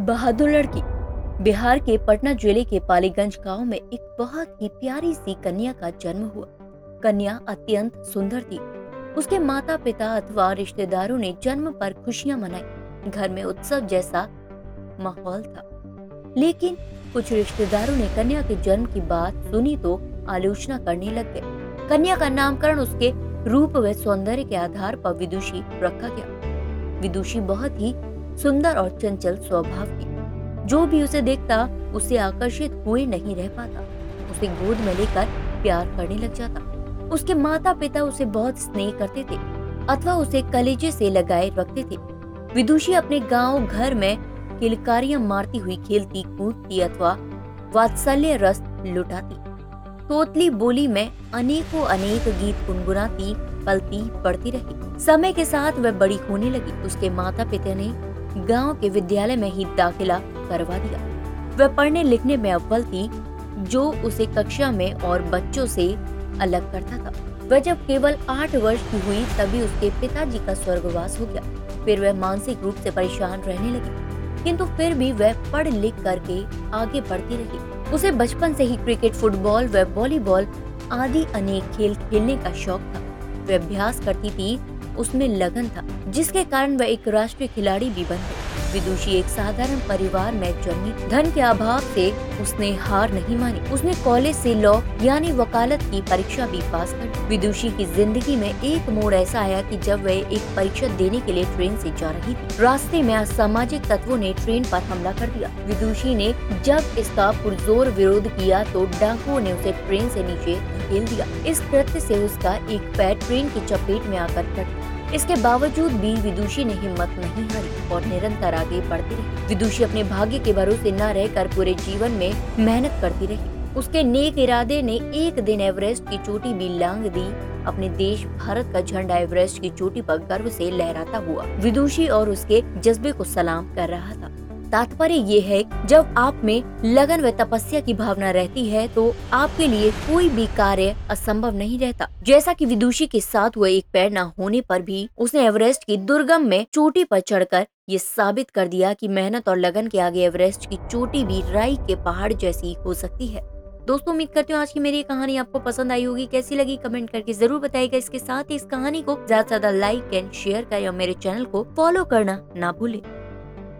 बहादुर लड़की। बिहार के पटना ज़िले के पालीगंज गाँव में एक बहुत ही प्यारी सी कन्या का जन्म हुआ। कन्या अत्यंत सुंदर थी। उसके माता पिता अथवा रिश्तेदारों ने जन्म पर खुशियाँ मनाई। घर में उत्सव जैसा माहौल था। लेकिन कुछ रिश्तेदारों ने कन्या के जन्म की बात सुनी तो आलोचना करने लग गए। कन्या का नामकरण उसके रूप व सौंदर्य के आधार पर विदुषी रखा गया। विदुषी बहुत ही सुंदर और चंचल स्वभाव की। जो भी उसे देखता, उसे आकर्षित हुए नहीं रह पाता। उसे गोद में लेकर प्यार करने लग जाता। उसके माता पिता उसे बहुत स्नेह करते थे, अथवा उसे कलेजे से लगाए रखते थे। विदुषी अपने गाँव, घर में किलकारियाँ मारती हुई खेलती, कूदती, अथवा वात्सल्य रस लुटाती। तोतली बोली में अनेकों अनेक गीत गुनगुनाती, पलती पड़ती रही। समय के साथ वह बड़ी होने लगी। उसके माता पिता ने गाँव के विद्यालय में ही दाखिला करवा दिया। वह पढ़ने लिखने में अव्वल थी, जो उसे कक्षा में और बच्चों से अलग करता था। वह जब केवल आठ वर्ष की हुई, तभी उसके पिताजी का स्वर्गवास हो गया। फिर वह मानसिक रूप से परेशान रहने लगी, किंतु फिर भी वह पढ़ लिख करके आगे बढ़ती रही। उसे बचपन से ही क्रिकेट, फुटबॉल व वॉलीबॉल आदि अनेक खेल खेलने का शौक था। वह अभ्यास करती थी उसमें लगन था जिसके कारण वह एक राष्ट्रीय खिलाड़ी भी बन गई। विदुषी एक साधारण परिवार में जन्मी। धन के अभाव से उसने हार नहीं मानी। उसने कॉलेज से लॉ यानी वकालत की परीक्षा भी पास कर विदुषी की ज़िंदगी में एक मोड़ ऐसा आया कि जब वह एक परीक्षा देने के लिए ट्रेन से जा रही थी, रास्ते में असामाजिक तत्वों ने ट्रेन पर हमला कर दिया। विदुषी ने जब इसका पुरजोर विरोध किया तो डाकुओं ने उसे ट्रेन से नीचे धकेल दिया। इस कृत्य से उसका एक पैर ट्रेन की चपेट में आकर कट इसके बावजूद भी विदुषी ने हिम्मत नहीं हारी और निरंतर आगे बढ़ती रही। विदुषी अपने भाग्य के भरोसे न रहकर पूरे जीवन में मेहनत करती रही। उसके नेक इरादे ने एक दिन एवरेस्ट की चोटी भी लांग दी। अपने देश भारत का झंडा एवरेस्ट की चोटी पर गर्व से लहराता हुआ। विदुषी और उसके जज्बे को सलाम कर रहा था। तात्पर्य ये है, जब आप में लगन व तपस्या की भावना रहती है तो आपके लिए कोई भी कार्य असंभव नहीं रहता। जैसा कि विदुषी के साथ हुए एक पैर न होने पर भी उसने एवरेस्ट की दुर्गम में चोटी पर चढ़कर ये साबित कर दिया कि मेहनत और लगन के आगे एवरेस्ट की चोटी भी राई के पहाड़ जैसी हो सकती है। दोस्तों, उम्मीद करती हूँ आज की मेरी कहानी आपको पसंद आई होगी। कैसी लगी कमेंट करके ज़रूर बताएगा इसके साथ ही इस कहानी को ज़्यादा से ज़्यादा लाइक एंड शेयर करें और मेरे चैनल को फॉलो करना ना भूलें।